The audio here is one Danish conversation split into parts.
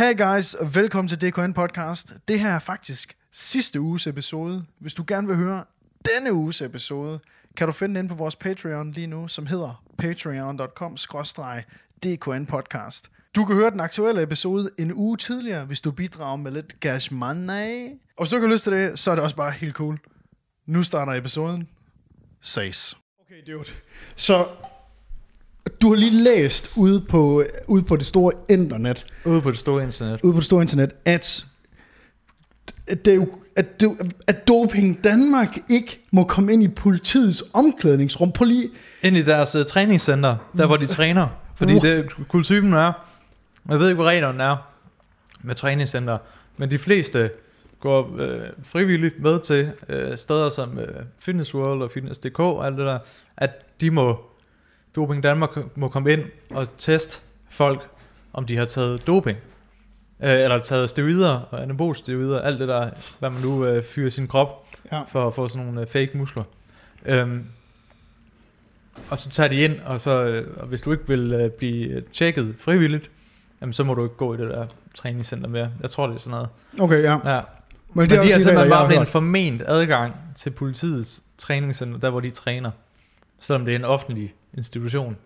Hey guys, og velkommen til DKN Podcast. Det her er faktisk sidste uges episode. Hvis du gerne vil høre denne uges episode, kan du finde den på vores Patreon lige nu, som hedder patreon.com DKN Podcast. Du kan høre den aktuelle episode en uge tidligere, hvis du bidrager med lidt cash money. Og hvis du ikke har lyst til det, så er det også bare helt cool. Nu starter episoden. Ses. Okay, dude. Så du har lige læst ude på, ude på det store internet, Ude på det store internet. ude på det store internet, at, at, det er jo, at, det, at Doping Danmark ikke må komme ind i politiets omklædningsrum. Prøv lige, Ind i deres uh, træningscenter, der hvor de træner. Fordi Uh. det, kulturen er, jeg ved ikke, hvad reglerne er med træningscenter, men de fleste går øh, frivilligt med til øh, steder som øh, Fitness World og Fitness.dk og alt det der, at de må, Doping Danmark må komme ind og teste folk, om de har taget doping. Øh, eller taget steroider og anabolsteroider, alt det der, hvad man nu øh, fyrer sin krop Ja. for at få sådan nogle øh, fake muskler. Øhm, og så tager de ind, og så øh, og hvis du ikke vil øh, blive tjekket frivilligt, jamen, så må du ikke gå i det der træningscenter mere. Jeg tror, det er sådan noget. okay, ja. Ja. Men, Men de har simpelthen bare blevet en forment adgang til politiets træningscenter, der hvor de træner. Selvom det er en offentlig institution.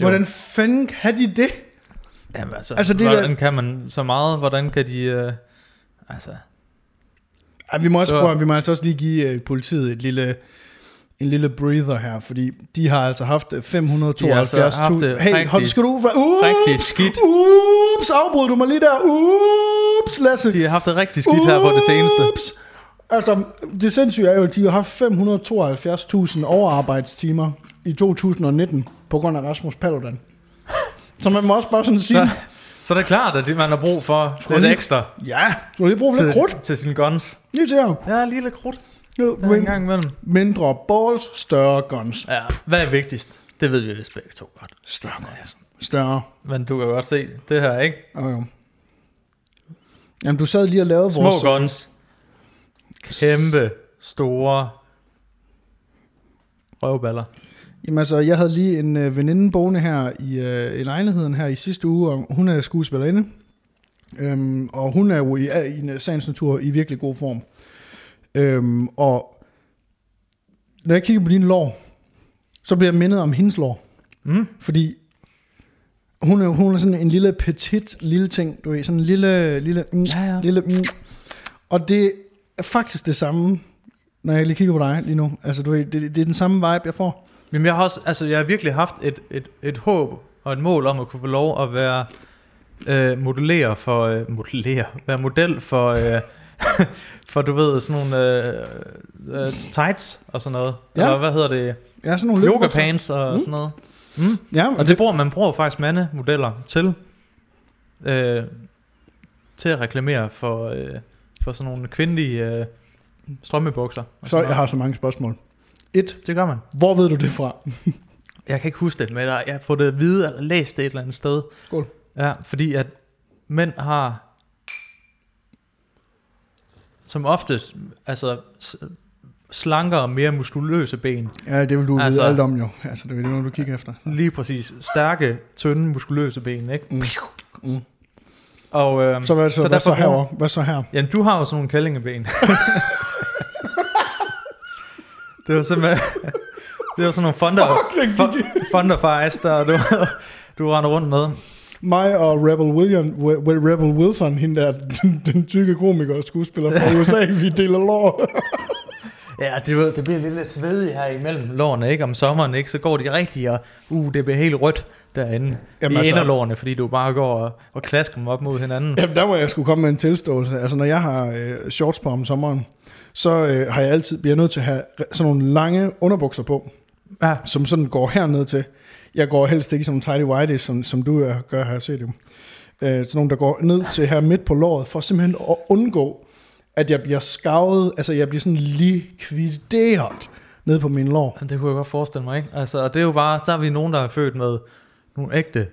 Jo. Hvordan fanden kan de det? Jamen, altså, Altså, det det der- hvordan kan man så meget? Hvordan kan de... Øh, altså, Ej, vi må også Så- prøve, vi må altså også lige give uh, politiet et lille, en lille breather her, fordi de har altså haft øh, 572.000. De altså haft det hey, rigtig- hold, skal du... Rigtig skidt. Ups, afbrød du mig lige der. Ups, Lasse. de har haft det rigtig skidt her på det seneste. Ups. Altså, det sindssyge er jo, at de har haft 572.000 overarbejdstimer i 2019 på grund af Rasmus Paludan. Så man må også bare sådan sige, Så, så det er klart, at det, man har brug for Skål lidt lige. ekstra ja, du har lige brug for lidt krudt. til, til sine guns. Lige til her. Ja, lige lidt krudt. Ja, Der er en gang imellem. Mindre balls, større guns. Ja, hvad er vigtigst? Det ved vi vist begge to godt. Større guns. Større. Men du kan godt se det her, ikke? Oh, jo. Jamen, du sad lige og lavede Små vores... guns. Kæmpe, store røvballer. Jamen altså, jeg havde lige en øh, veninde boende her i, øh, i lejligheden her i sidste uge, og hun er skuespillerinde. Øhm, og hun er jo i, i en sagens natur i virkelig god form. Øhm, og når jeg kigger på din lår, så bliver jeg mindet om hendes lår. Mm. Fordi hun er, hun er sådan en lille petit lille ting, du ved, sådan en lille, lille, mm, Ja, ja. lille mm. Og det er faktisk det samme, når jeg lige kigger på dig lige nu. Altså, du det, det er den samme vibe, jeg får. Jamen, jeg har også, altså, jeg har virkelig haft et, et, et håb og et mål om at kunne få lov at være øh, modellere for, øh, modellere, være model for, øh, for du ved, sådan nogle øh, øh, tights og sådan noget. Ja. Ja. Eller hvad hedder det? Er sådan nogle Yoga pants og Mm. sådan noget. Mm. Ja, Og det bruger, man bruger faktisk mandemodeller til, øh, til at reklamere for, øh, for sådan nogle kvindelige øh, strømmebukser. så jeg noget. har så mange spørgsmål. Et, Det gør man. hvor ved du det fra? Jeg kan ikke huske det, men jeg har fået det at vide, eller læst det et eller andet sted. Skål. Ja, fordi at mænd har som oftest, altså slankere og mere muskuløse ben. Ja, det vil du Altså- vide alt om jo. Altså, det er det, du kigger efter. Lige præcis. Stærke, tynde, muskuløse ben, ikke? Mm. Mm. Og, øhm, Så hvad så, Så hvad så herovre? Hvad så her? Ja, du har jo sådan nogle kællingeben. det var simpelthen... det var sådan nogle fonder, fo- fonderfejs, der du, du render rundt med. Mig og Rebel, William, Wi- Rebel Wilson, hende der, den, den tykke komiker og skuespiller fra USA, vi deler lår. Ja, det, var- det bliver lidt svedigt her imellem lårene, ikke? Om sommeren, ikke? Så går de rigtig, og uh, det bliver helt rødt derinde Jamen i altså- altså, inderlårene, fordi du bare går og, og klasker dem op mod hinanden. Jamen, der må jeg skulle komme med en tilståelse. Altså, når jeg har øh, shorts på om sommeren, så øh, har jeg altid, bliver jeg nødt til at have sådan nogle lange underbukser på, Ja, som sådan går herned til. Jeg går helst ikke som tidy whitey, som, som du øh, gør, har jeg set dem. Øh, sådan nogle, der går ned til her midt på låret, for simpelthen at undgå, at jeg bliver skavet, altså jeg bliver sådan likvideret ned på min lår. det kunne jeg godt forestille mig, ikke? Altså, og det er jo bare, så er vi nogen, der er født med nogle ægte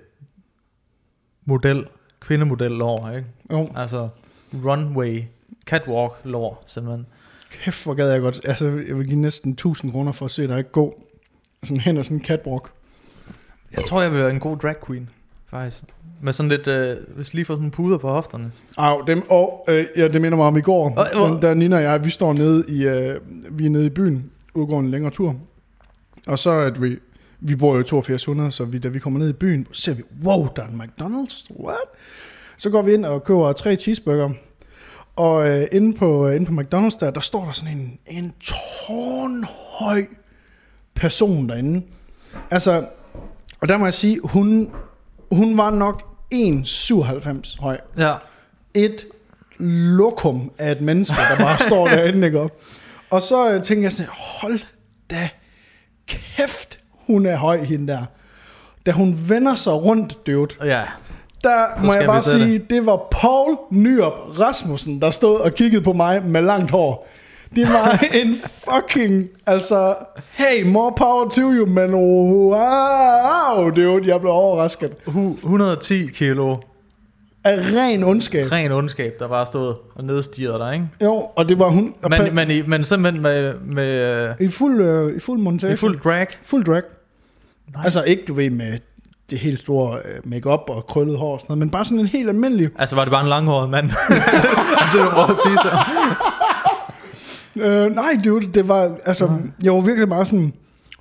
model, kvindemodel lår, ikke? Jo, Altså runway, catwalk lår, simpelthen. kæft, hvor gad jeg godt. Altså, jeg vil give næsten 1000 kroner for at se dig gå sådan hen ad sådan en catwalk. Jeg tror, jeg vil være en god drag queen. faktisk. Med sådan lidt, øh, hvis lige får sådan puder på hofterne. Au, dem, og øh, ja, det minder mig om i går, Og- da, da Nina og jeg, vi står nede i, øh, vi er nede i byen, udgår en længere tur, og så at vi, vi bor jo i 8200, så vi, da vi kommer ned i byen, ser vi, wow, der er en McDonald's, what? Så går vi ind og køber tre cheeseburger, og øh, inde, på, øh, inde på McDonald's der, der står der sådan en, en tårnhøj person derinde. Altså, og der må jeg sige, hun, hun var nok 1,97 høj Ja. et lokum af et menneske, der bare står derinde, ikke? Og så øh, tænkte jeg sådan, hold da kæft, hun er høj, hende der. Da hun vender sig rundt, dude, Ja. der Så må jeg bare sige, det. det var Paul Nyrup Rasmussen, der stod og kiggede på mig med langt hår. Det var en fucking, altså, hey, more power to you, men wow, dude, jeg blev overrasket. Hu- 110 kilo Af ren ondskab. ren ondskab, der bare stod og nedstirrede dig, ikke? Jo, og det var hun. Men, men, i, men simpelthen med, med I fuld, øh, i fuld montage. i fuld drag. fuld drag. Nice. Altså ikke, du ved, med det helt store øh, makeup og krøllet hår og sådan noget, men bare sådan en helt almindelig. Altså var det bare en langhåret mand? Det du prøver at sige ham? Øh, nej, dude, det var, altså, jeg var virkelig bare sådan,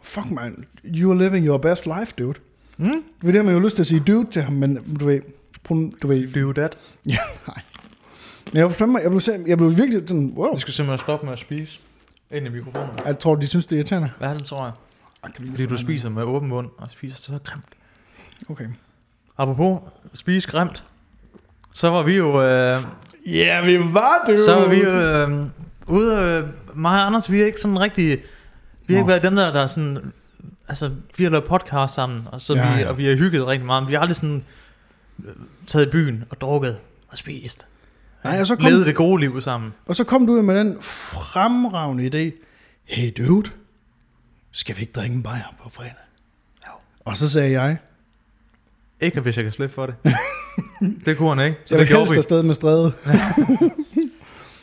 fuck man, you are living your best life, dude. Mm? Det har man jo lyst til at sige dude til ham, men du ved, prøv- du ved, Do that. ja, nej. Men jeg, var fandme- jeg, blev, jeg blev virkelig sådan, wow. Vi skal simpelthen stoppe med at spise ind i mikrofonen. Jeg tror, de synes, det er irriterende. Hvad er det, tror jeg? Fordi du spiser med åben mund og spiser så grimt. Okay. Apropos spise grimt, så var vi jo, øh, Ja, vi var, dude. så var vi jo øh, ude, øh, mig og Anders, vi er ikke sådan rigtig, vi har ikke været dem der, der er sådan, altså vi har lavet podcast sammen, og, så Ja, vi, ja. og vi har hygget rigtig meget, men vi har aldrig sådan øh, taget i byen og drukket og spist. Nej, og så kom- Levet det gode liv sammen. Og så kom du ud med den fremragende idé. Hey dude, skal vi ikke drikke en bajer på fredag? Jo. Og så sagde jeg, Ikke hvis jeg kan slippe for det. det kunne han ikke. så, så det helst afsted med stræde.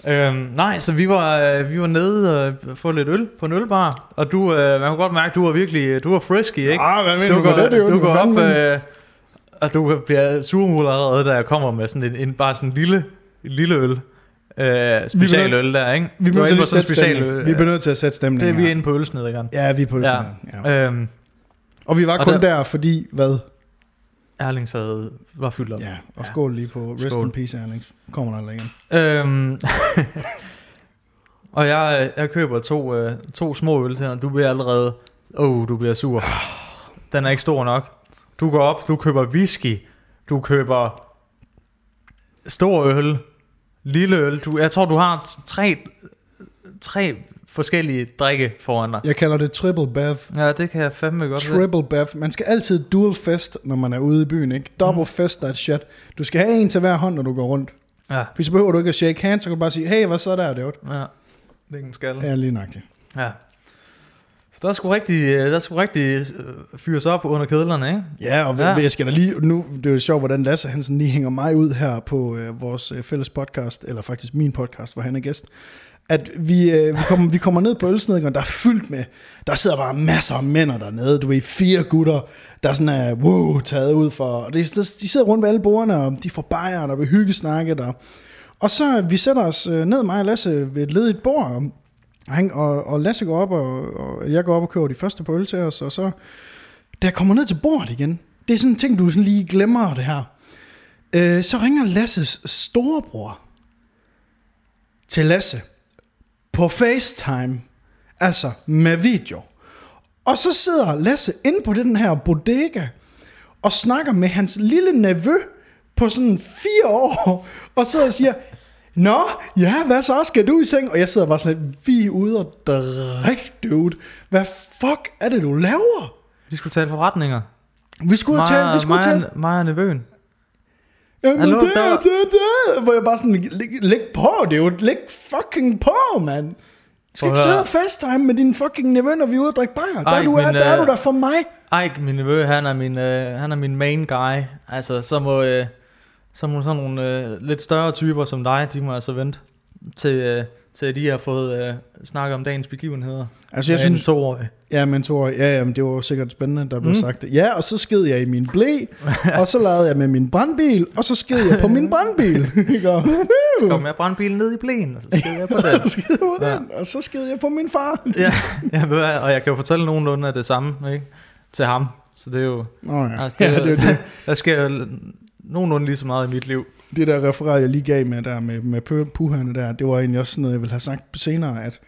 Øhm, nej, så vi var, øh, vi var nede og få lidt øl på en ølbar, og du, øh, man kunne godt mærke, du var virkelig, du var frisky, ikke? Ah, hvad mener du du, går, med det, dude? du går op, øh, og du bliver surmul allerede, da jeg kommer med sådan en, en bare sådan en lille, en lille øl. Øh, specialøl der, ikke? vi Du er er nødt til at sætte stemning. Vi er nødt til at sætte stemning. Det er vi inde på ølsnederen. Ja, vi er på Ja. ja. ja. Øhm, Og vi var Og kun der- der, fordi, hvad? Erling sad, var fyldt op. Ja, og Ja. skål lige på Rest Skål. in Peace, Erling. Kommer der igen. Øhm, og jeg, jeg køber to, øh, to små øl til dig. Du bliver allerede... Åh, oh, du bliver sur. Den er ikke stor nok. Du går op, du køber whisky. Du køber stor øl. Lille øl. Du, jeg tror, du har tre, tre forskellige drikke foran dig. Jeg kalder det triple bev. Ja, det kan jeg fandme godt lide. Triple bev. Man skal altid dual fest, når man er ude i byen, ikke? Double Mhm. fest that shit. Du skal have en til hver hånd, når du går rundt. Ja, For så behøver du ikke at shake hands, så kan du bare sige, hey, hvad så der, dude? ja. Det er en skal. Ja, lige nøjagtigt. Ja. Der skulle rigtig, øh, der skulle rigtig øh, fyres op under kedlerne, ikke? Ja, og Ja. jeg skal da lige, nu, det er jo sjovt, hvordan Lasse Hansen lige hænger mig ud her på øh, vores øh, fælles podcast, eller faktisk min podcast, hvor han er gæst, at vi, øh, vi, kommer, vi kommer ned på ølsnedgården, der er fyldt med, der sidder bare masser af mænd dernede, du ved, fire gutter, der sådan er, wow, taget ud for, og de, de sidder rundt ved alle bordene, og de får bajer, der vil hyggesnakke der. Og så vi sætter os øh, ned, mig og Lasse, ved et ledigt bord, og, han, og, og Lasse går op, og, og jeg går op og køber de første på øl til os, og så da jeg kommer ned til bordet igen, det er sådan en ting, du sådan lige glemmer det her. Øh, så ringer Lasses storebror til Lasse på FaceTime, altså med video. Og så sidder Lasse inde på den her bodega og snakker med hans lille nevø på sådan fire år, og sidder og siger, Nå, ja, hvad så? Skal du i seng? Og jeg sidder bare sådan lidt, vi er ude og drikke, dude. Hvad fuck er det, du laver? Vi skulle tale forretninger. Vi skulle ud tale, vi skulle og tale. og nevøen. Jamen, Hallo, det, der- det, det, hvor jeg bare sådan, læg, læg på, det er jo, læg fucking på, mand. Du skal ikke sidde og FaceTime med din fucking nevø, når vi er ude og drikke bajer. Der, du er, der er øh, du der for mig. Ej, min nevø, han er min, øh, han er min main guy. Altså, så må, øh, så må sådan nogle øh, lidt større typer som dig, de må altså vente til, øh, til de har fået øh, snakket om dagens begivenheder. Altså, jeg synes, toårig. ja, men Thor, ja, ja, men det var sikkert spændende, der blev Mm. sagt det. Ja, og så sked jeg i min blæ, og så lavede jeg med min brandbil, og så sked jeg på min brandbil. Så kom jeg brandbilen ned i blæen, og så sked jeg på den. sked på Ja. den, og så sked jeg på min far. ja, ja, ved og jeg kan jo fortælle nogenlunde af det samme ikke? til ham. Så det er jo, Nå ja, altså, det, ja det, er jo det. der sker jo nogenlunde lige så meget i mit liv. det der referat, jeg lige gav med, der med, med puherne der, det var egentlig også noget, jeg ville have sagt senere, at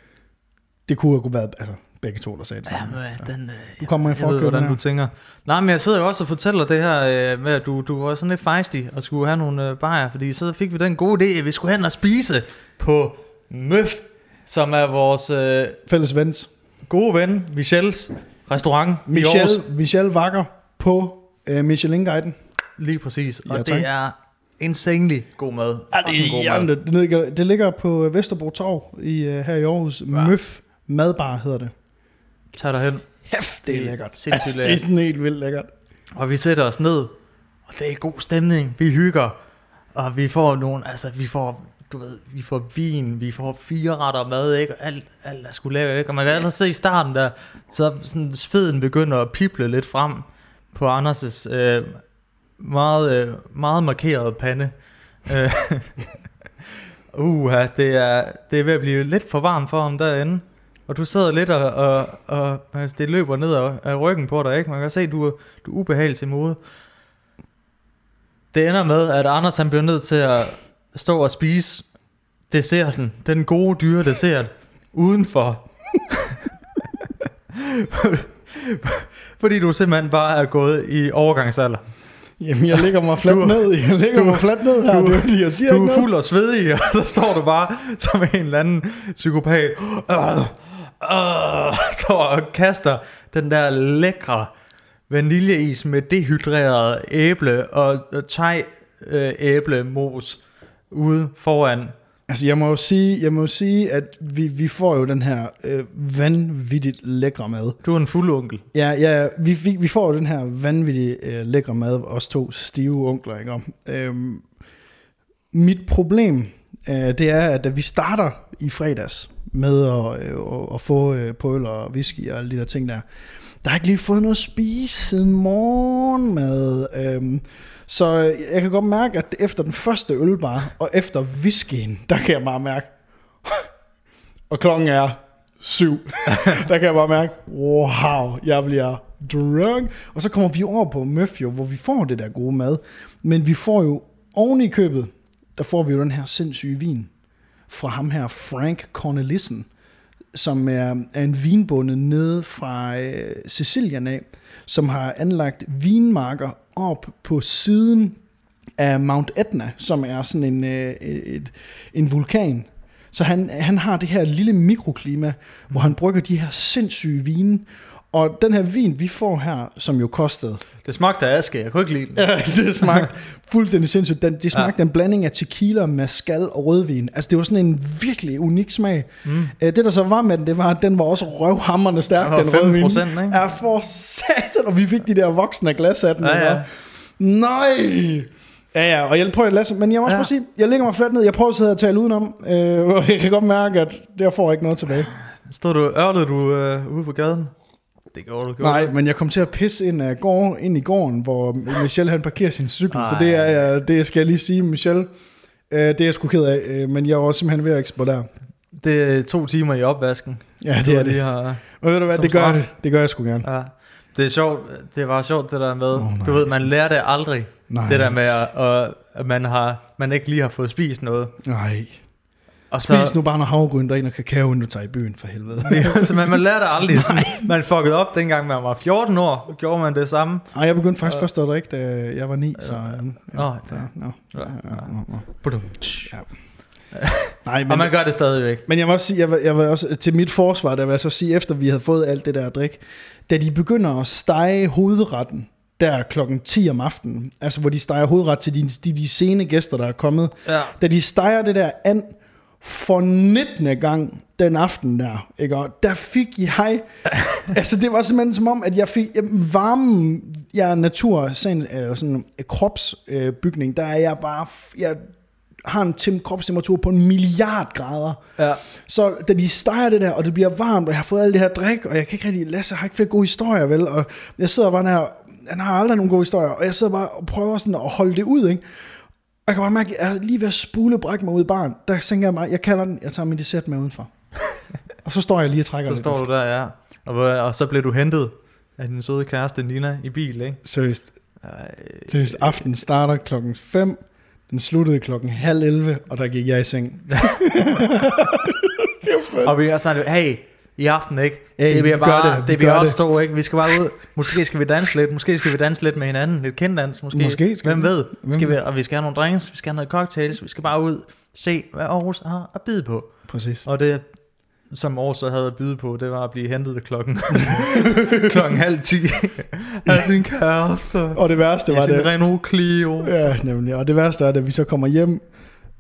det kunne have været, altså begge to, der sagde det samme. Ja, den, øh, Du kommer i jeg ved, forkøbet hvordan her. du tænker. Nej, men jeg sidder jo også og fortæller det her øh, med, at du, du var sådan lidt fejstig og skulle have nogle øh, bajer, fordi så fik vi den gode idé, at vi skulle hen og spise på Møf, som er vores øh, Fælles vens. gode ven, Michels restaurant i Michel, Aarhus. Michel Vakker på øh, Michelin-guiden. Lige præcis. Og Ja, tak. det er insanely god mad. Ja, det, god ja, mad. det, ligger, det ligger på Vesterbro Torv i, uh, her i Aarhus. Ja. Møf Madbar hedder det. Tag dig hen. Hæft, det er er lækkert. sindssygt Altså, det er lækkert. sådan helt vildt lækkert. Og vi sætter os ned, og det er god stemning. Vi hygger, og vi får nogle, altså vi får, du ved, vi får vin, vi får fire retter mad, ikke? Og alt, alt er sgu lækkert, ikke? Og man kan allerede se i starten der, så sådan sveden begynder at pible lidt frem på Anders' øh, meget, øh, meget markeret pande. uh, Uha, det er, det er ved at blive lidt for varmt for ham derinde. Og du sidder lidt og, og, og altså, det løber ned af, ryggen på dig, ikke? Man kan se, du, du er ubehagelig til mode. Det ender med, at Anders han bliver nødt til at stå og spise desserten, den gode dyre dessert, udenfor. Fordi du simpelthen bare er gået i overgangsalder. Jamen, jeg ligger mig flat Du- ned. Jeg ligger du- mig flat ned her. du- det er jeg siger Du ikke er fuld og svedig, og så står du bare som en eller anden psykopat. Øh, øh, står og kaster den der lækre vaniljeis med dehydreret æble og og thai øh, æblemos ude foran. Altså, jeg må jo sige, jeg må jo sige at vi, vi får jo den her øh, vanvittigt lækre mad. Du er en fuld onkel. Ja, ja vi, vi, vi får jo den her vanvittigt øh, lækre mad, os to stive onkler, ikke? Øhm, mit problem, øh, det er, at da vi starter i fredags med at, øh, at, få øh, pøl og whisky og alle de der ting der, der har ikke lige fået noget at spise siden morgenmad. Øhm, så jeg kan godt mærke, at efter den første ølbar og efter whiskyen, der kan jeg bare mærke, og klokken er syv. der kan jeg bare mærke, wow, jeg bliver drunk. Og så kommer vi over på Møfjo, hvor vi får det der gode mad. Men vi får jo oven i købet, der får vi jo den her sindssyge vin fra ham her, Frank Cornelissen, som er, er en vinbonde nede fra øh, Sicilien af, som har anlagt vinmarker op på siden af Mount Etna, som er sådan en, øh, et, en vulkan. Så han, han har det her lille mikroklima, hvor han brygger de her sindssyge vine. Og den her vin, vi får her, som jo kostede Det smagte af aske, jeg kunne ikke lide den. Ja, det smagte fuldstændig sindssygt. Den, det smagte ja. en blanding af tequila, mescal og rødvin. Altså, det var sådan en virkelig unik smag. Mm. Det, der så var med den, det var, at den var også røvhammerne stærk, Den den rødvin. 15%, ikke? Ja, for satan, og vi fik de der voksne glas af den. Ja, ja. Nej! Ja, ja, og jeg prøver at lade men jeg må også Ja. ja. sige, jeg lægger mig fladt ned, jeg prøver at sidde og tale udenom, øh, og jeg kan godt mærke, at der får jeg ikke noget tilbage. Stod du, ørlede du øh, ude på gaden? Det gjorde du, gjorde Nej, men jeg kom til at pisse ind, af gården, ind i gården, hvor Michel han parkerer sin cykel, Ej. så det er, øh, det skal jeg lige sige, Michel. Øh, det er jeg sgu ked af, øh, men jeg var simpelthen ved at eksplodere. Det er to timer i opvasken. Ja, det er det. Har, Og ved du hvad, det gør, jeg, det gør jeg sgu gerne. ja. Det er sjovt, det var sjovt det der med, oh, nej. du ved, man lærer det aldrig. Nej. Det der med, at, at man, har, man ikke lige har fået spist noget. Nej. Og så, Spis nu bare noget havgryn, der og kakao, inden du tager i byen, for helvede. så man, man lærer det aldrig. Sådan, man fuckede op, dengang man var 14 år, gjorde man det samme. Ej, jeg begyndte faktisk først at drikke, da jeg var ni, så... øh, Nå, ja, ja. no, Ja, ja, ja. ja, ja. Nej, Og men, man gør det stadigvæk. men jeg vil også sige, jeg vil, jeg vil også, til mit forsvar, der vil jeg så sige, efter vi havde fået alt det der drik, da de begynder at stege hovedretten, der klokken 10 om aftenen, altså hvor de steger hovedret til de, de, de sene gæster, der er kommet, Ja. da de steger det der and for 19. gang den aften der, ikke? Og der fik jeg, altså det var simpelthen som om, at jeg fik jeg, varme, jeg er natur, sådan, øh, sådan en kropsbygning, der er jeg bare, jeg har en tem- kropstemperatur på en milliard grader. Ja. Så da de steger det der, og det bliver varmt, og jeg har fået alt det her drik, og jeg kan ikke rigtig, Lasse har ikke flere gode historier, vel? Og jeg sidder bare der, han har aldrig nogen gode historier, og jeg sidder bare og prøver sådan at holde det ud, ikke? Og jeg kan bare mærke, at jeg er lige ved at spule brække mig ud i barn. Der tænker jeg mig, jeg kalder den, jeg tager min dessert med udenfor. og så står jeg lige og trækker Så står du der, ja. Og, og så blev du hentet af din søde kæreste Nina i bil, ikke? Seriøst. Ej, Seriøst, aften starter klokken 5, den sluttede klokken halv 11, og der gik jeg i seng. Og vi er sådan, hey, i aften, ikke? Hey, det bliver bare, det, det, bliver os to, ikke? Vi skal bare ud. Måske skal vi danse lidt. Måske skal vi danse lidt med hinanden. Lidt kenddans, måske. Måske skal Hvem vi. ved? Skal vi, ved? og vi skal have nogle drinks. Vi skal have noget cocktails. Vi skal bare ud. Se, hvad Aarhus har at byde på. Præcis. Og det, som Aarhus så havde at byde på, det var at blive hentet klokken, klokken halv ti. Af sin kæreste. Og det værste var det, Renault Clio. Ja, nemlig. Og det værste er, at vi så kommer hjem,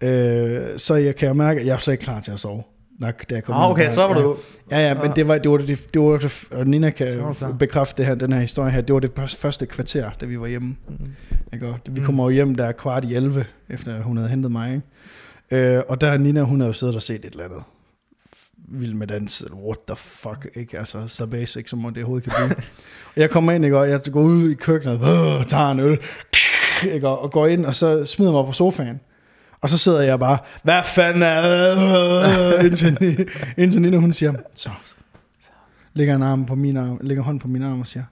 øh, så jeg kan jeg mærke, at jeg er så ikke klar til at sove. Nok, da jeg kom Ah, okay, så var ja. du... Ja, ja, men det var det, var det, det var det, og Nina kan bekræfte det her, den her historie her, det var det først- første kvarter, da vi var hjemme. Mm. Ikke? Og Vi Mm. kommer jo hjem der kvart i 11, efter hun havde hentet mig. Ikke? Øh, og der er Nina, hun havde jo siddet og set et eller andet vild med dans, what the fuck, ikke? Altså, så basic, som det overhovedet kan blive. og jeg kommer ind, ikke? og jeg går ud i køkkenet, øh, tager en øl, ikke? og og går ind, og så smider mig på sofaen. Og så sidder jeg bare, hvad fanden er det? indtil, indtil Nina, hun siger, så, så. Lægger en arm på min arm, lægger hånden på min arm og siger,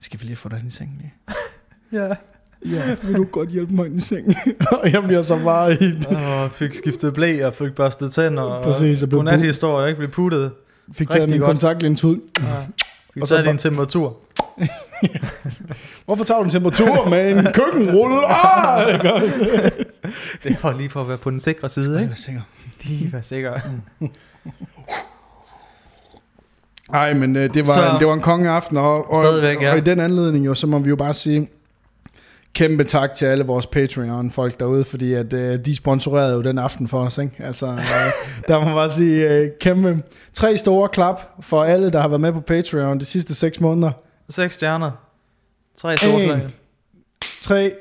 skal vi lige få dig ind i sengen lige? Ja. Ja, vil du godt hjælpe mig ind i sengen? og jeg bliver så bare i Og fik skiftet blæ og fik børstet tænder. Og Præcis, og blev Godnat bu- historie, ikke? Blev puttet. fik taget min kontaktlinse ud. Ja. Fik Og så taget din temperatur. Hvorfor tager du en temperatur med en køkkenrulle? Ah? Det var lige for at være på den sikre side, ikke? er sikker. Lige være sikker. Ej, men øh, det, var Så- en, det var en kongeaften, og, og, Stadigvæk, ja. og i den anledning jo, så må vi jo bare sige, kæmpe tak til alle vores Patreon-folk derude, fordi at, øh, de sponsorerede jo den aften for os, ikke? Altså, øh, der må man bare sige, øh, kæmpe, tre store klap for alle, der har været med på Patreon de sidste seks måneder. Seks stjerner. Tre En. flag. 3,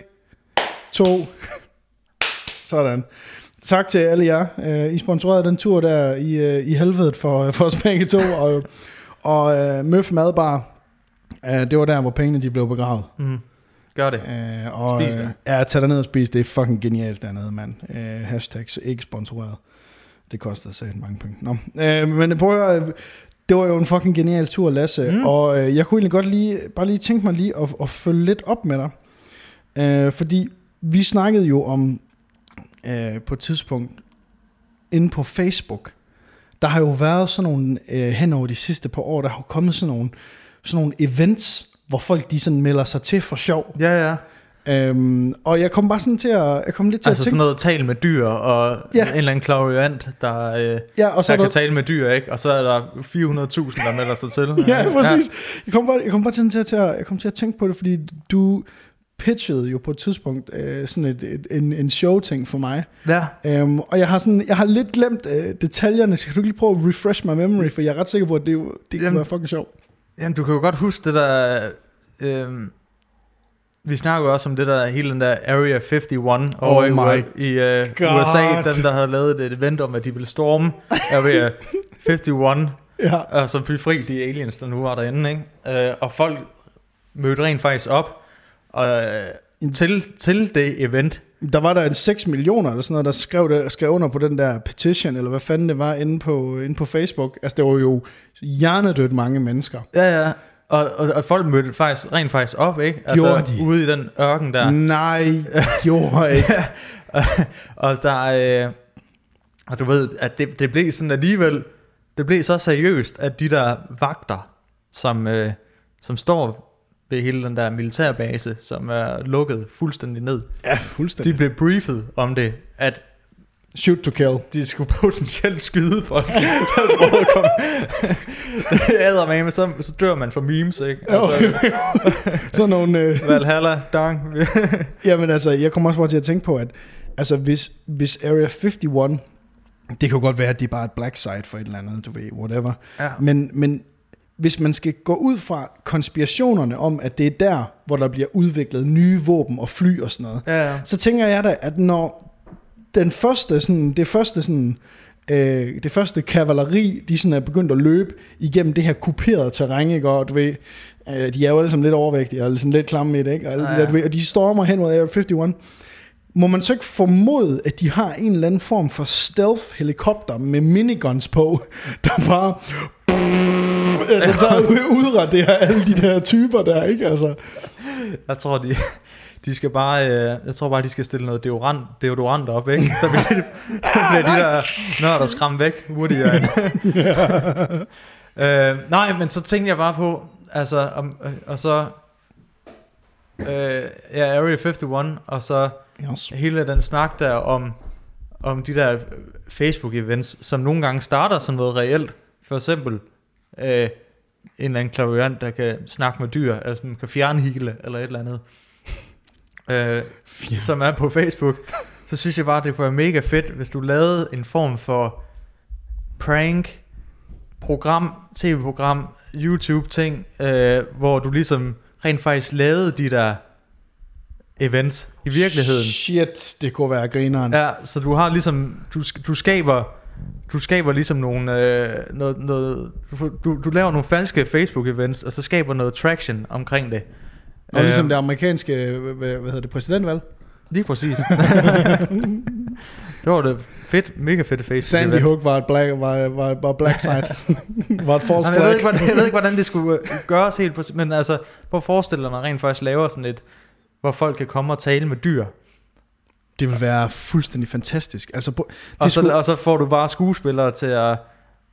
2, sådan. Tak til alle jer. Øh, I sponsorerede den tur der i, øh, i helvedet for, for os begge to, og, og øh, Møf Madbar, øh, det var der, hvor pengene de blev begravet. Mm. Gør det. Øh, og, Spis det. øh, Ja, tag ned og spis. Det er fucking genialt dernede, mand. Øh, hashtags ikke sponsoreret. Det koster sagt mange penge. Nå. Øh, men prøv at øh, det var jo en fucking genial tur, Lasse. Mm. Og øh, jeg kunne egentlig godt lige, bare lige tænke mig lige at, at følge lidt op med dig. Øh, fordi vi snakkede jo om øh, på et tidspunkt inde på Facebook. Der har jo været sådan nogle, øh, hen over de sidste par år, der har kommet sådan nogle, sådan nogle events, hvor folk de sådan melder sig til for sjov. Ja, ja. Øhm, og jeg kom bare sådan til at, jeg kom lidt til Altså at sådan tænke, noget tal med dyr, og Ja. en eller anden klaviant, der, øh, ja, og så der er der, kan tale med dyr, ikke? Og så er der 400.000, der melder sig til. ja, præcis. Jeg kom bare, jeg kom bare til, til, til, at, jeg kom til at tænke på det, fordi du pitchede jo på et tidspunkt øh, sådan et, et, en, en show-ting for mig. Ja. Øhm, og jeg har, sådan, jeg har lidt glemt øh, detaljerne, så kan du ikke lige prøve at refresh my memory, for jeg er ret sikker på, at det, det kunne Jamen, være fucking sjovt. Jamen, du kan jo godt huske det der... Øh, vi snakker også om det der, hele den der Area 51 over Oh i, i øh, God. USA, den der havde lavet et event om, at de ville storme Area 51, Ja, og så blive fri de aliens, der nu var derinde, ikke? Øh, og folk mødte rent faktisk op og, øh, til, til det event. der var der en 6 millioner eller sådan noget, der skrev, det, skrev under på den der petition, eller hvad fanden det var, inde på, inde på Facebook. Altså, det var jo hjernedødt mange mennesker. Ja, ja. Og, og, og folk mødte faktisk, rent faktisk op, ikke? Altså, Gjorde de? Ude i den ørken der. Nej, gjorde ikke. og, og der øh, og du ved, at det, det blev sådan alligevel, det blev så seriøst, at de der vagter, som, øh, som står ved hele den der militærbase, som er lukket fuldstændig ned, Ja, de fuldstændig. blev briefet om det, at Shoot to kill. de skulle potentielt skyde folk. der prøvede at komme. det æder med, så, så dør man for memes, ikke? Altså, Sådan nogle... Øh, Valhalla, dang. jamen altså, jeg kommer også bare til at tænke på, at altså, hvis, hvis Area 51, det kan jo godt være, at det er bare et black site for et eller andet, du ved, whatever. ja. Men, men hvis man skal gå ud fra konspirationerne om, at det er der, hvor der bliver udviklet nye våben og fly og sådan noget, Ja, ja. så tænker jeg da, at når den første, sådan, det første sådan, øh, det første kavaleri, de sådan er begyndt at løbe igennem det her kuperede terræn, ikke? og du ved, øh, de er jo alle sammen lidt overvægtige, og sådan lidt klamme i det, ikke? Og, alle de Ja, der, du ved, og de stormer hen mod Area 51. Må man så ikke formode, at de har en eller anden form for stealth-helikopter med miniguns på, der bare altså, tager udraderer alle de der typer der, ikke? Altså, Jeg tror, de, de skal bare, øh, jeg tror bare, de skal stille noget deodorant, deodorant op, ikke? Så bliver de, bliver de der nørder skræmt væk hurtigere. øh, nej, men så tænkte jeg bare på, altså, om, øh, og så, øh, ja, Area 51, og så yes. hele den snak der om, om de der Facebook-events, som nogle gange starter som noget reelt. For eksempel øh, en eller anden klaviant, der kan snakke med dyr, altså man kan fjerne hele eller et eller andet, øh, Ja. som er på Facebook. Så synes jeg bare, det kunne være mega fedt, hvis du lavede en form for prank, program, tv-program, YouTube-ting, øh, hvor du ligesom rent faktisk lavede de der events i virkeligheden. Shit, det kunne være grineren. Ja, så du har ligesom, du, du skaber, du skaber ligesom nogle, øh, noget, noget du, du laver nogle falske Facebook-events, og så skaber noget traction omkring det. Og ligesom Øh, det amerikanske, hvad, hvad hedder det, præsidentvalg. Lige præcis. det var det fedt, mega fedt Facebook Sandy Hook var et black, var, var, var black side. var et false Jamen, jeg, ved flag. ikke, hvordan, jeg ved ikke, hvordan det skulle øh, gøres helt præcis, men altså, prøv at forestille dig, man rent faktisk laver sådan et, hvor folk kan komme og tale med dyr. Det vil være fuldstændig fantastisk. Altså, det Og så, skulle, og så får du bare skuespillere til at,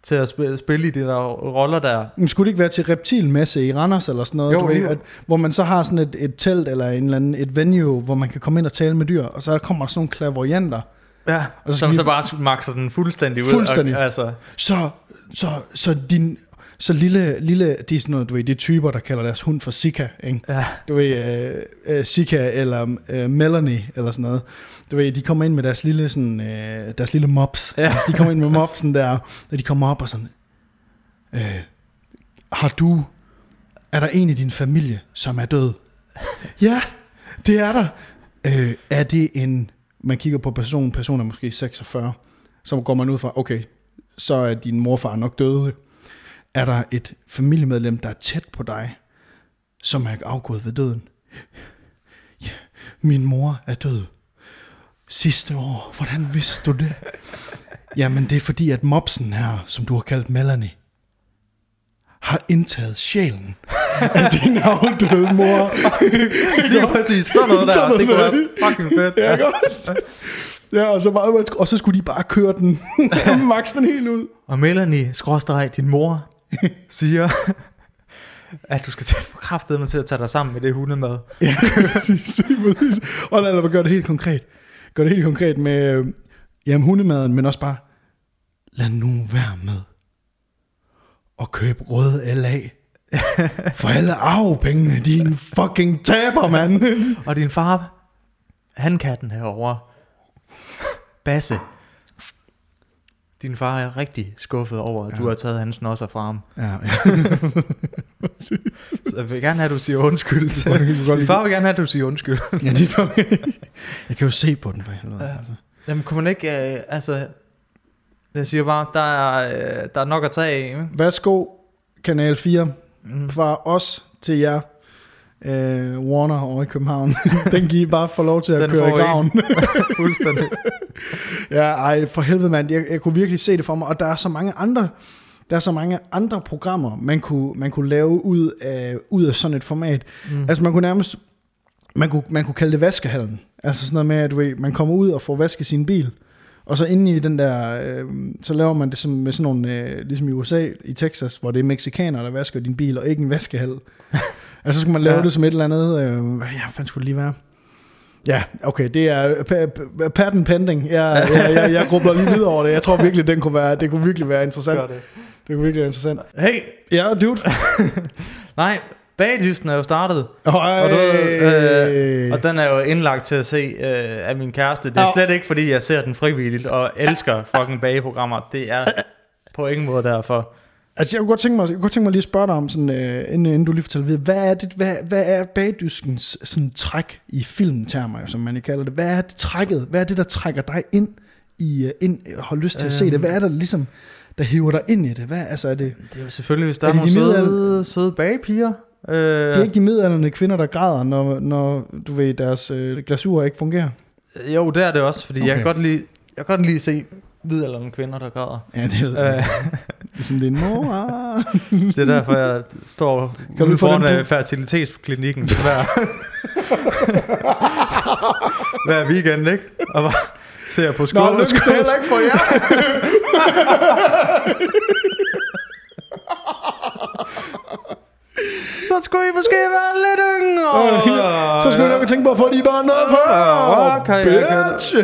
til at spille, spille i de der roller der. men skulle det ikke være til reptilmesse i Randers eller sådan noget, Jo, du ved, jo. at, hvor man så har sådan et, et telt eller en eller anden, et venue, hvor man kan komme ind og tale med dyr, og så kommer der sådan nogle klaverjanter. Ja, Og så som vi- så bare makser den fuldstændig ud. Fuldstændig. Altså, Så, så, så din, så lille, lille, det er sådan noget, du ved, er typer, der kalder deres hund for Sika, ikke? ja. du ved, øh, øh, Sika eller øh, Melanie eller sådan noget. Du ved, de kommer ind med deres lille, sådan, øh, deres lille mops. Ja. De kommer ind med mopsen der, og de kommer op og sådan, øh, har du, er der en i din familie, som er død? ja, det er der. Øh, er det en, man kigger på personen, personen er måske 46, så går man ud fra, okay, så er din morfar nok døde. Er der et familiemedlem, der er tæt på dig, som er afgået ved døden? Ja, min mor er død. Sidste år. Hvordan vidste du det? Jamen, det er fordi, at mopsen her, som du har kaldt Melanie, har indtaget sjælen af din afdøde mor. Lige præcis, sådan noget der. Sådan det kunne noget. være fucking fedt. Ja, godt. Ja, og så, bare, og så skulle de bare køre den, max den helt ud. Og Melanie, skråstreg, din mor, siger, at du skal tage med til at tage dig sammen med det hundemad. Ja, præcis, præcis. Og lad mig gøre det helt konkret. Gør det helt konkret med øh, jamen, hundemaden, men også bare, lad nu være med at købe røde LA. For alle arvepengene, din fucking taber, mand. Og din far, han katten herovre, Basse. Din far er rigtig skuffet over, at ja. du har taget hans nosser fra ham. Ja, ja. Så jeg vil gerne have, at du siger undskyld. Godt Din far vil gerne have, at du siger undskyld. ja det er, jeg kan jo se på den for helvede. Ja. Altså. Jamen, kunne man ikke, øh, altså... Jeg siger bare, der er, øh, der er nok at tage af, ikke? Værsgo, Kanal 4, Mm. fra os til jer. Øh, Warner over i København. den giver I bare få lov til at Den køre I. graven. Fuldstændig. Ja, ej, for helvede mand, jeg, jeg kunne virkelig se det for mig, og der er så mange andre, der er så mange andre programmer, man kunne, man kunne lave ud af, ud af sådan et format. Mm. Altså man kunne nærmest, man kunne, man kunne kalde det vaskehallen. Altså sådan noget med, at du ved, man kommer ud og får vasket sin bil, og så inde i den der, øh, så laver man det som, med sådan nogle, øh, ligesom i USA, i Texas, hvor det er mexikanere, der vasker din bil, og ikke en vaskehal. Altså så skulle man lave ja. Det som et eller andet, øh, hvad ja, fanden skulle det lige være? Ja, okay, det er pa- pa- patent pending. Jeg, jeg, jeg, jeg grubler lige videre over det. Jeg tror virkelig, den kunne være, det kunne virkelig være interessant. Gør det. Det kunne virkelig være interessant. Hey, Ja, dude. nej, bagdysten er jo startet. Øj. Og, du, øh, og den er jo indlagt til at se øh, af min kæreste. Det er Au. slet ikke, fordi jeg ser den frivilligt og elsker fucking bageprogrammer. Det er på ingen måde derfor. Altså, jeg kunne godt tænke mig, jeg kunne godt tænke mig lige at spørge dig om, sådan, øh, inden, inden du lige fortæller videre, hvad er, det, hvad, hvad er bagdyskens sådan, træk i filmtermer, som man kalder det? Hvad er det trækket? Hvad er det, der trækker dig ind i, øh, ind, og har lyst til at se det? Øhm. Hvad er der ligesom, der hiver dig ind i det? Hvad, altså, er det, Det er jo selvfølgelig, hvis der Er er, nogle de søde, middelalder- søde bagepiger. Øh, det er ikke de midalderne kvinder, der græder, når, når du ved, deres øh, glasur ikke fungerer? Jo, det er det også, fordi okay. jeg, kan godt lide, jeg kan godt lide at se middelalderne kvinder, der græder. Ja, det ved jeg. Øh, Ligesom din mor. det er derfor, jeg står du ude foran den øh, på? fertilitetsklinikken hver, hver weekend, ikke? Og bare ser på skål. ikke for jer. Så skulle I måske være lidt yngre. Så skulle jeg nok tænke på at få de bare noget. Ja, okay, jeg bitch.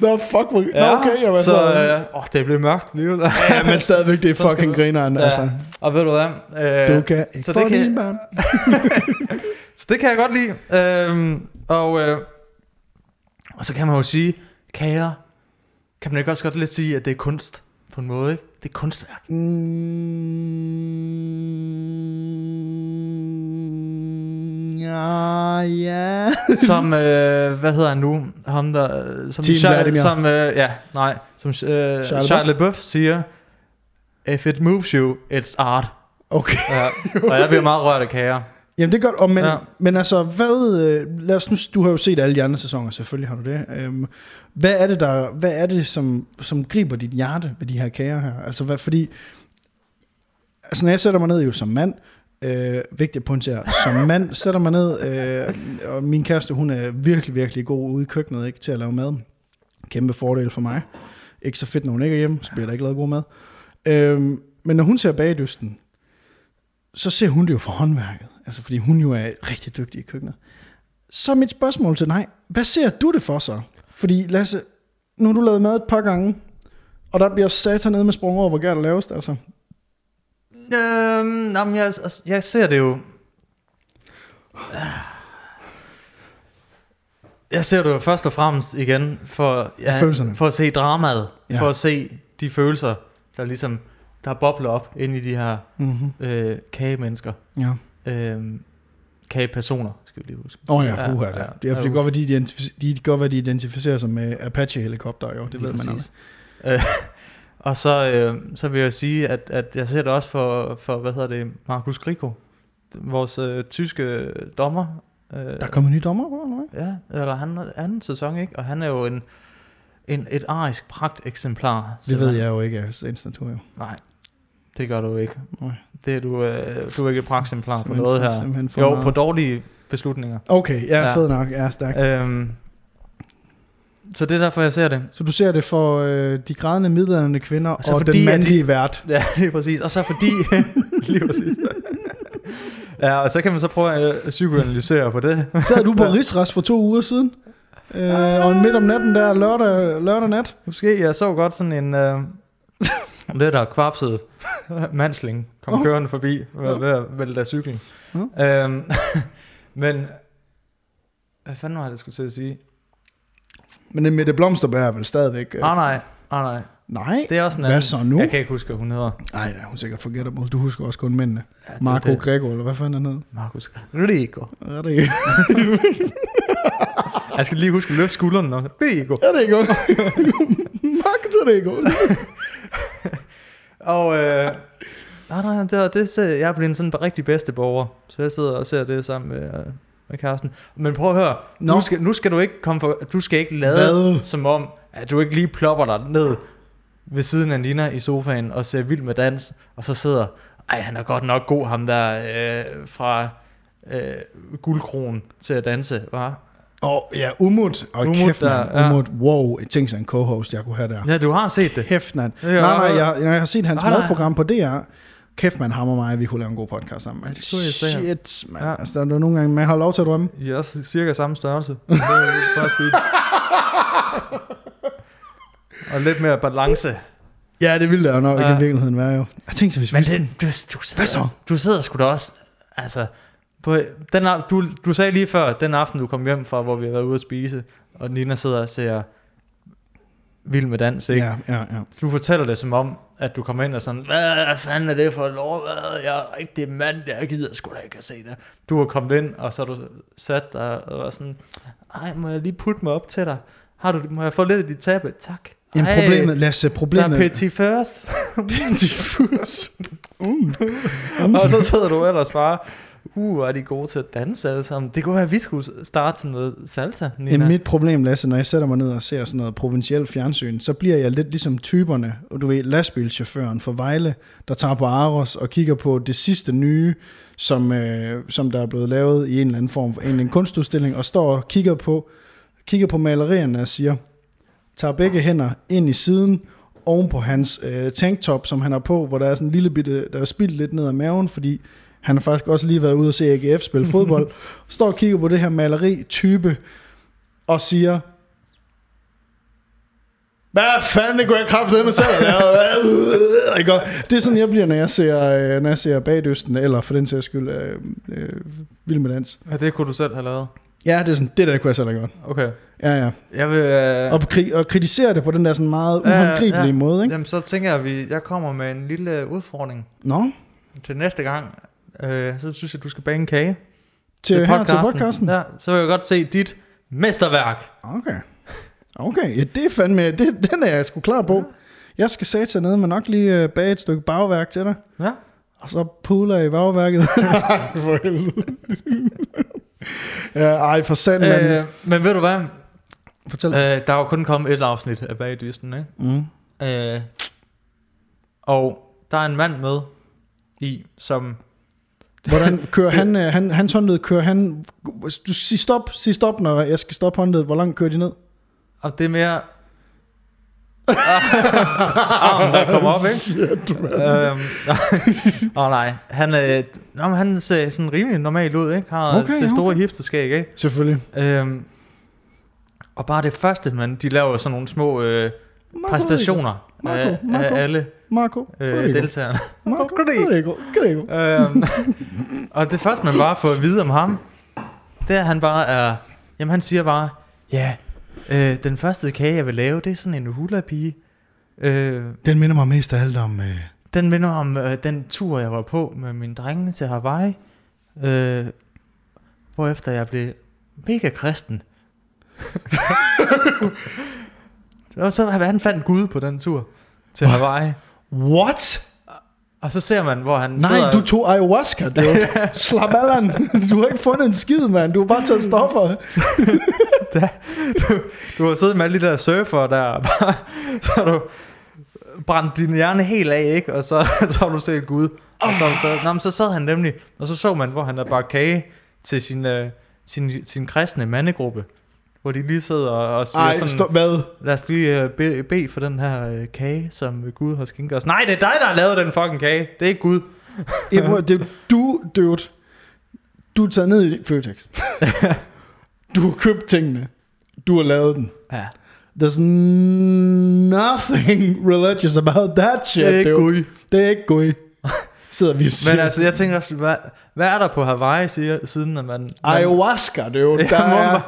Nå, fuck. Hvor... Ja, Nå, okay, jamen, så, så... øh, åh, det blev mørkt lige der. Ja, men stadigvæk, det er fucking grineren, Ja. altså. Og ved du hvad? Øh, Du kan ikke så det kan- dine børn. Så det kan jeg godt lide. Øhm, og, øh, og så kan man jo sige, kager, kan man ikke også godt lidt sige, at det er kunst på en måde, ikke? Det er kunstværk. Mm, ja, ja. Som, øh, hvad hedder han nu? Ham der, øh, som, Team Vladimir. som øh, ja, nej, som øh, Shia LaBeouf? LaBeouf siger, if it moves you, it's art. Okay. Ja, og jeg bliver meget rørt af kager. Jamen det er godt, og men, ja. Men altså, hvad, øh, lad os nu, du har jo set alle de andre sæsoner, selvfølgelig har du det. Øhm, hvad er det, der, hvad er det som, som griber dit hjerte ved de her kager her? Altså, hvad, fordi, altså når jeg sætter mig ned jo som mand, øh, vigtigt at pointere, som mand sætter mig ned, øh, og min kæreste, hun er virkelig, virkelig god ude i køkkenet, ikke, til at lave mad. Kæmpe fordel for mig. Ikke så fedt, når hun ikke er hjemme, så bliver der ikke lavet god mad. Øhm, men når hun ser bagdysten, så ser hun det jo for håndværket. Altså fordi hun jo er rigtig dygtig i køkkenet. Så mit spørgsmål til dig, hvad ser du det for så? Fordi Lasse, nu har du lavet mad et par gange, og der bliver satan ned med sprung over, hvor galt der laves det, altså. Øhm, jamen, jeg, altså, jeg ser det jo... Jeg ser det jo først og fremmest igen for, ja, Følelserne. for at se dramaet. Ja. For at se de følelser, der ligesom der bobler op ind i de her Mm-hmm. øh, kagemennesker. Ja. Øh, kagepersoner, skal vi lige huske. Åh oh ja, ja, uha, ja, det. Det er fordi ja, godt, de, identificerer, de kan godt, hvad de identificerer sig med Apache-helikopter, jo, det ved man også. Øh, og så, øh, så vil jeg sige, at, at jeg ser det også for, for hvad hedder det, Markus Griko, vores øh, tyske dommer. Øh, Der er kommet nye dommer, eller hvad? Ja, eller han anden sæson, ikke? Og han er jo en, en et arisk pragt eksemplar. Det ved jeg jo ikke af sagens natur, jo. Nej, det gør du ikke. Nej. Det er du, øh, du er ikke et pragt eksemplar på noget her. for Jo, meget. på dårlige beslutninger. Okay, ja, Ja. fed nok, ja, stærkt. Øhm, så det er derfor, jeg ser det. Så du ser det for øh, de grædende middelalderne kvinder og, så og fordi, den mandlige de- vært. Ja, lige præcis. Og så fordi... lige præcis. Ja, og så kan man så prøve at øh, psykoanalysere på det. Sad du på rigsrest for to uger siden? Øh, og midt om natten der, lørdag, lørdag nat. Måske jeg så godt sådan en øh, lidt der kvapset mandsling kom oh. kørende forbi ved, Åh. ved at vælte af cyklen. Åh. Øhm, men hvad fanden var det, jeg skulle til at sige? Men det Mette Blomsterberg er vel stadigvæk... Øh, Ah nej, ah nej. nej, Det er også en hvad anden. så nu? Jeg kan ikke huske, hvad hun hedder. Nej, nej, hun er sikkert forgettable. Du husker også kun mændene. Ja, det Marco det. Grego, eller hvad fanden han hed? Er det ikke? Jeg skal lige huske at løfte skulderen. Og Rico. Er det ikke? Marco Grego. Og øh, nej, nej, det, var- det jeg er blevet sådan en rigtig bedste borger. Så jeg sidder og ser det sammen med, øh, med Karsten. Men prøv at høre. Nå. Nu skal, nu skal du ikke komme for, du skal ikke lade Hvad? som om, at du ikke lige plopper dig ned ved siden af Nina i sofaen og ser vild med dans, og så sidder, ej, han er godt nok god, ham der øh, fra øh, guldkronen til at danse, var. Og ja, Umut. Og Umut, kæft, der- ja. Umut, wow. Tænk sig en co-host, jeg kunne have der. Ja, du har set det. Kæft, mand. Ja, Nej, nej, ja. jeg, jeg har set hans Nej, madprogram på DR. Kæft, man, ham og mig, vi kunne lave en god podcast sammen. Ja, sikkert. Shit, man. Ja. Altså, der er nogle gange, man har lov til at drømme. Også cirka samme størrelse. Og lidt mere balance. Ja, det ville der jo nok ja. Ja. i virkeligheden være jo. Jeg tænkte, hvis Men vi... det, du, du, Hvad så? sidder, du sidder sgu da også, altså, på, den, du, du sagde lige før, den aften du kom hjem fra, hvor vi har været ude at spise, og Nina sidder og ser Vild med dans, ikke? Ja, ja, ja. Du fortæller det som om, at du kommer ind og sådan, hvad fanden er det for lov? Jeg er rigtig mand, jeg gider sgu da ikke at se det. Du har kommet ind, og så har du sat dig og var sådan, ej, må jeg lige putte mig op til dig? Har du, må jeg få lidt af dit tablet? Tak. Jamen Ej, problemet, lad os se Der er problemet. petit first. Diffus. mm. og så sidder du ellers bare, uh, er de gode til at danse alle sammen. Det kunne være, at vi skulle starte sådan noget salsa, Nina. Det er mit problem, Lasse, når jeg sætter mig ned og ser sådan noget provincielt fjernsyn, så bliver jeg lidt ligesom typerne, og du ved, lastbilchaufføren fra Vejle, der tager på Aros og kigger på det sidste nye, som, øh, som der er blevet lavet i en eller anden form for en, eller anden kunstudstilling, og står og kigger på, kigger på malerierne og siger, tager begge hænder ind i siden, oven på hans øh, tanktop, som han har på, hvor der er sådan en lille bitte, der er spildt lidt ned ad maven, fordi han har faktisk også lige været ude og se AGF spille fodbold, står og kigger på det her maleri-type, og siger, hvad fanden, det kunne jeg kraftedeme selv have Det er sådan, jeg bliver, når jeg ser, øh, når jeg ser Bagdysten, eller for den sags skyld, øh, øh, Vild med Dans. Ja, det kunne du selv have lavet. Ja, det er sådan, det der kunne jeg selv have gjort. Okay. Ja, ja. Jeg vil... Øh, Og, kri- og kritisere det på den der sådan meget uhåndgribelige ja. måde, ikke? Jamen, så tænker jeg, at vi, jeg kommer med en lille udfordring Nå, til næste gang. Øh, så synes jeg, du skal bage en kage til, her til podcasten. Ja, så vil jeg godt se dit mesterværk. Okay. Okay, ja, det er fandme, det, den er jeg sgu klar på. Jeg skal sætte sig ned, men nok lige øh, bage et stykke bagværk til dig. Ja. Og så puler i bagværket. for helvede. ja, ej, for sand, men... Øh, men ved du hvad? Fortæl. Øh, der er jo kun kommet et afsnit af Bagdysten, ikke? Mm. Øh, og der er en mand med i, som... Hvordan kører han, øh, han, hans håndled, kører han... Du sig stop, sig stop, når jeg skal stoppe håndledet. Hvor langt kører de ned? Og det er mere... Armen, der kommer op, ikke? Shit, øhm, Åh oh, nej, han, øh, nå, men han ser sådan rimelig normal ud, ikke? Har Okay, det store okay. hipsterskæg, ikke? Selvfølgelig. Øhm, og bare det første, man, de laver sådan nogle små øh, Marco præstationer Marco, af, Marco. af alle Marco, øh, deltagerne. Marco, Rodrigo. Rodrigo, Rodrigo. øhm, og det første, man bare får at vide om ham, det er, at han bare er... Jamen, han siger bare, ja, øh, den første kage, jeg vil lave, det er sådan en hula-pige. Øh, Den minder mig mest af alt om... Øh, den minder om øh, den tur, jeg var på med mine drenge til Hawaii. Øh, hvorefter jeg blev mega kristen. og så han fandt Gud på den tur til Hawaii. What? Og så ser man, hvor han Nej, sidder... du tog ayahuasca, dude. Slap Allan. Du har ikke fundet en skid, mand. Du har bare taget stoffer. du, du har siddet med alle de der surfer der, og bare, så har du brændt din hjerne helt af, ikke? Og så, så har du set Gud. Og så, så, nå, så sad han nemlig, og så så man, hvor han havde bagt kage til sin, øh, sin, sin kristne mandegruppe. Hvor de lige sidder og, siger Ej, sådan, stop, hvad? lad os lige øh, bede be for den her øh, kage, som Gud har skænket os. Nej, det er dig, der har lavet den fucking kage. Det er ikke Gud. Jamen, det, du, dude, du er taget ned i Føtex. Du har købt tingene. Du har lavet den. Ja. There's nothing religious about that shit, Det er ikke dude. Gud. Det er ikke Gud. Sidder vi og siger. Men altså, jeg tænker også, hvad, hvad er der på Hawaii, siger, siden at man... Ayahuasca, dude. Ja, Der må er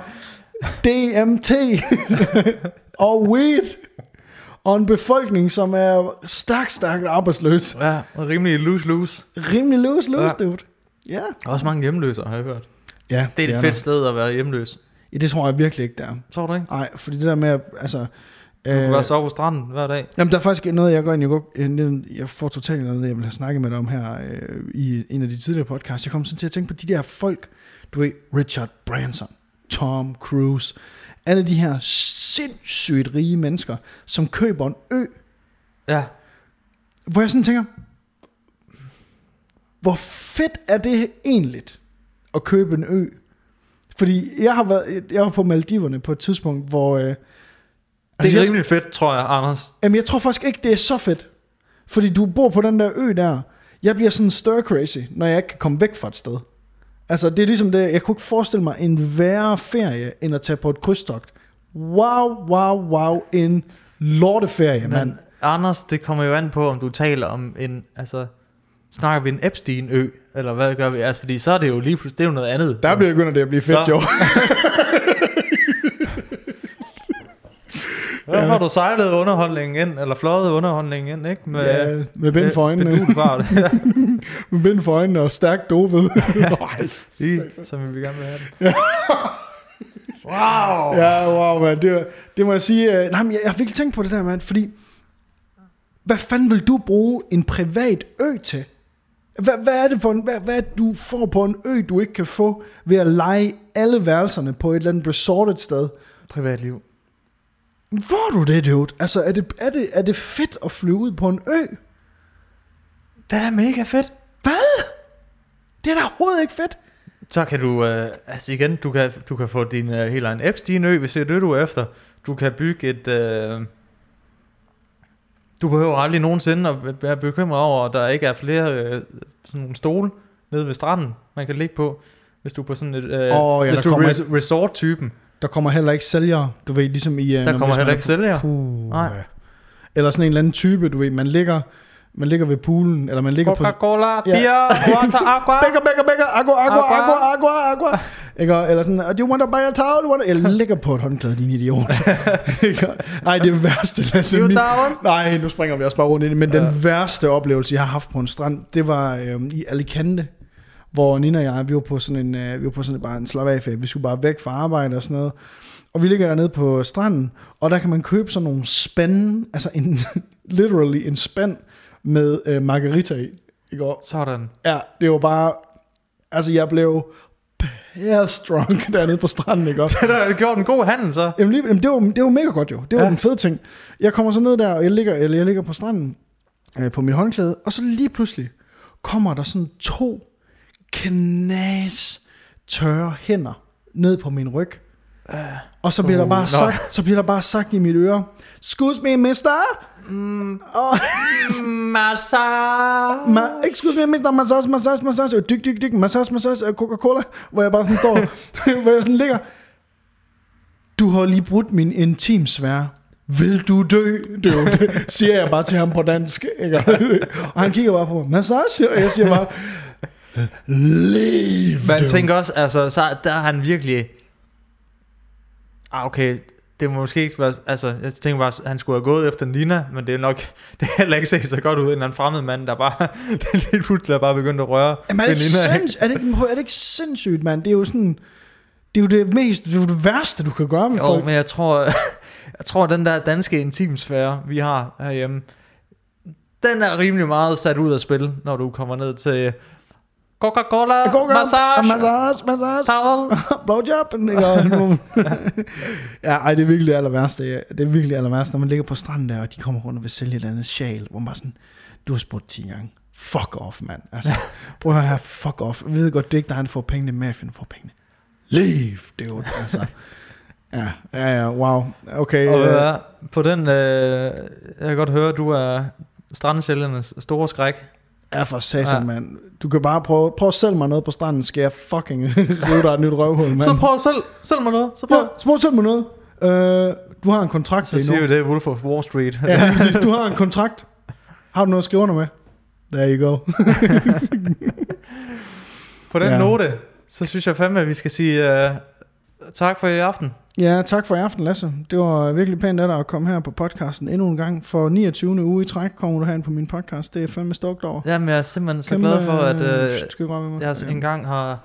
DMT og weed. Og en befolkning, som er stærkt, stærkt arbejdsløs. Ja, og rimelig loose-loose. Rimelig løs, Ja. dude. Ja. Også mange hjemløse, har jeg hørt. Ja, Det er et er fedt der. sted at være hjemløs. Ja, det tror jeg virkelig ikke, der er. Tror du ikke? Nej, fordi det der med, at, altså... Du kan bare sove på stranden hver dag. Jamen, der er faktisk noget, jeg går ind, jeg, går, jeg, jeg får totalt noget, jeg vil have snakket med dig om her øh, i en af de tidligere podcasts. Jeg kom sådan til at tænke på de der folk, du ved, Richard Branson, Tom Cruise, alle de her sindssygt rige mennesker, som køber en ø, Ja. hvor jeg sådan tænker, hvor fedt er det egentlig at købe en ø? Fordi jeg har været, jeg var på Maldiverne på et tidspunkt, hvor... Øh, Det altså, er jeg- rimelig fedt, tror jeg, Anders. Jamen, jeg tror faktisk ikke, det er så fedt. Fordi du bor på den der ø der. Jeg bliver sådan stir crazy, når jeg ikke kan komme væk fra et sted. Altså, det er ligesom det, jeg kunne ikke forestille mig en værre ferie, end at tage på et krydstogt. Wow, wow, wow, en lorteferie, Men mand. Anders, det kommer jo an på, om du taler om en, altså, snakker vi en Epstein-ø, eller hvad gør vi? Altså, fordi så er det jo lige pludselig, det er jo noget andet. Der begynder det at blive fedt, Så- jo. Der har du sejlet underholdningen ind, eller fløjet underholdningen ind, ikke? Med, Ja, med bind for øjnene. Med. Ja, Med bind for øjnene og stærkt dopet. I, som vi gerne vil have det. wow! Ja, wow, man. Det, det må jeg sige. Øh, nej, men jeg, jeg har virkelig tænkt på det der, mand. Fordi, hvad fanden vil du bruge en privat ø til? Hvad, hvad er det for en, hvad, hvad du får på en ø, du ikke kan få ved at lege alle værelserne på et eller andet resortet sted? Privatliv. Får du det, dude? Altså, er det, er, det, er det fedt at flyve ud på en ø? Det er da mega fedt. Hvad? Det er da overhovedet ikke fedt. Så kan du, øh, altså igen, du kan, du kan få din øh, helt egen Epstein-ø, hvis det er det, du er efter. Du kan bygge et... Øh, du behøver aldrig nogensinde at være bekymret over, at der ikke er flere øh, sådan nogle stole nede ved stranden, man kan ligge på. Hvis du er på sådan et... Øh, Åh, ja, hvis du er res- resort-typen. Der kommer heller ikke sælgere, du ved, ligesom i... øh, Der kommer heller er ikke sælgere. Puh, Nej. ja. Eller sådan en eller anden type, du ved, man ligger, man ligger ved poolen, eller man ligger på... Coca-Cola, Ja. beer, water, aqua. Bækker, bækker, bækker, aqua, aqua, Aqua. aqua, aqua, aqua. Ikke? Eller sådan, do you want to buy a towel? Want. Jeg ligger på et håndklæde, din idiot. Ikke? Ej, det værste, Lasse. You min- down? Nej, nu springer vi også bare rundt ind Men den værste oplevelse, jeg har haft på en strand, det var øhm, i Alicante, hvor Nina og jeg, vi var på sådan en, øh, vi var på sådan bare en slap af Vi skulle bare væk fra arbejde og sådan noget. Og vi ligger dernede på stranden, og der kan man købe sådan nogle spande, altså en, literally en spand med øh, margarita i. Ikke? Og, Sådan. ja, det var bare, altså jeg blev drunk dernede på stranden, ikke også? Det har gjort en god handel, så. Jamen, lige, jamen det, var, det var mega godt jo. Det var. Ja. den fede ting. Jeg kommer så ned der, og jeg ligger, eller jeg ligger på stranden øh, på mit håndklæde, og så lige pludselig kommer der sådan to knas tørre hænder ned på min ryg. Og så bliver, Uh, der bare nå. sagt, så bliver der bare sagt i mit øre, Excuse me, mister. Mm. Og, Massa. ma- excuse me, mister. Massage, massage, massage. Og Dyk, dyk, dyk. Massage, massage. øh, Coca-Cola. Hvor jeg bare sådan står, hvor jeg sådan ligger. Du har lige brudt min intimsfære. Vil du dø? Det, jo det siger jeg bare til ham på dansk. Ikke? Og han kigger bare på mig. Massage? Og jeg siger bare, Lev, Man dude. tænker også, altså, så der er han virkelig... Ah, okay, det må måske ikke være... Altså, jeg tænker bare, at han skulle have gået efter Nina, men det er nok... Det er heller ikke set så godt ud, en eller anden fremmed mand, der bare... lidt pludselig er bare begyndt at røre Jamen, er det, ikke sinds, er, det ikke, er det ikke sindssygt, mand? Det er jo sådan... Det er jo det mest, det er jo det værste, du kan gøre med Jo, folk. men jeg tror, jeg tror, den der danske intimsfære, vi har herhjemme, den er rimelig meget sat ud af spil, når du kommer ned til Coca-Cola, Coca- massage, massage, massage. towel. blowjob. ja, ej, det er virkelig det aller værste. Det er virkelig aller værste, når man ligger på stranden der, og de kommer rundt og vil sælge et eller andet sjal, hvor man bare sådan, du har spurgt 10 gange. Fuck off, mand. Altså, prøv at høre her, fuck off. Jeg ved godt, det er ikke dig, der får pengene, mafian får pengene. Leave, det er jo altså. Ja, ja, ja, wow. Okay. Og øh, på den, øh, jeg kan godt høre, du er strandsælgernes store skræk. Ja, for satan, Ja. mand. Du kan bare prøve, prøve at sælge mig noget på stranden, skal jeg fucking rive dig et nyt røvhul, mand. Så prøv selv, selv mig noget. Så prøv. Ja, så prøv at sælge mig noget. Øh, du har en kontrakt Så siger vi det, Wolf of Wall Street. Ja, du har en kontrakt. Har du noget at skrive under med? There you go. På den Ja. note, så synes jeg fandme, at vi skal sige uh, tak for i aften. Ja, tak for i aften, Lasse. Det var virkelig pænt af dig at komme her på podcasten endnu en gang. For 29. uge i træk kommer du herind på min podcast. Det er fandme stolt over. Jamen, jeg er simpelthen så Kæmpe, glad for, at øh, uh, skal med mig? jeg Ja. engang har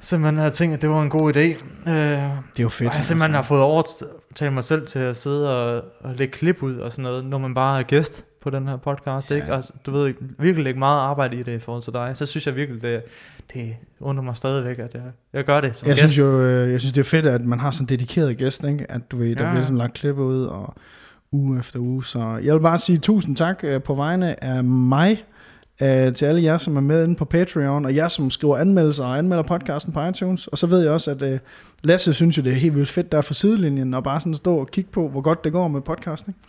simpelthen har tænkt, at det var en god idé. Uh, Det er jo fedt. jeg simpelthen har fået overtalt mig selv til at sidde og, og lægge klip ud og sådan noget, når man bare er gæst på den her podcast, Ja. ikke? Og du ved, virkelig lægge meget arbejde i det i forhold til dig. Så synes jeg virkelig, det, det undrer mig stadigvæk, at jeg, jeg gør det som Jeg gæst. synes jo, øh, jeg synes, det er fedt, at man har sådan en dedikeret gæst, ikke? At du ved, der Ja. bliver ligesom lagt klip ud og uge efter uge. Så jeg vil bare sige tusind tak øh, på vegne af mig, øh, til alle jer, som er med inde på Patreon, og jer, som skriver anmeldelser og anmelder podcasten på iTunes. Og så ved jeg også, at øh, Lasse synes jo, det er helt vildt fedt der for sidelinjen, og bare sådan stå og kigge på, hvor godt det går med podcasten. Ikke?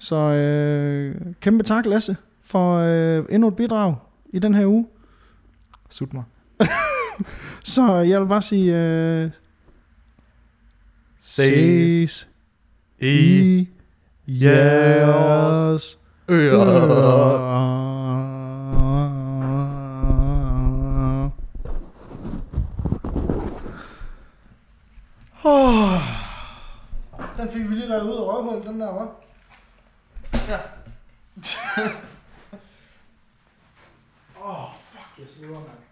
Så øh, kæmpe tak, Lasse, for øh, endnu et bidrag i den her uge. Sut mig. Så jeg vil bare sige... Øh, Ses i i jeres ører. Åh. Den fik vi lige revet ud af røvhullet, den der, var. Ja. Åh, oh, fuck, jeg slutter, mand.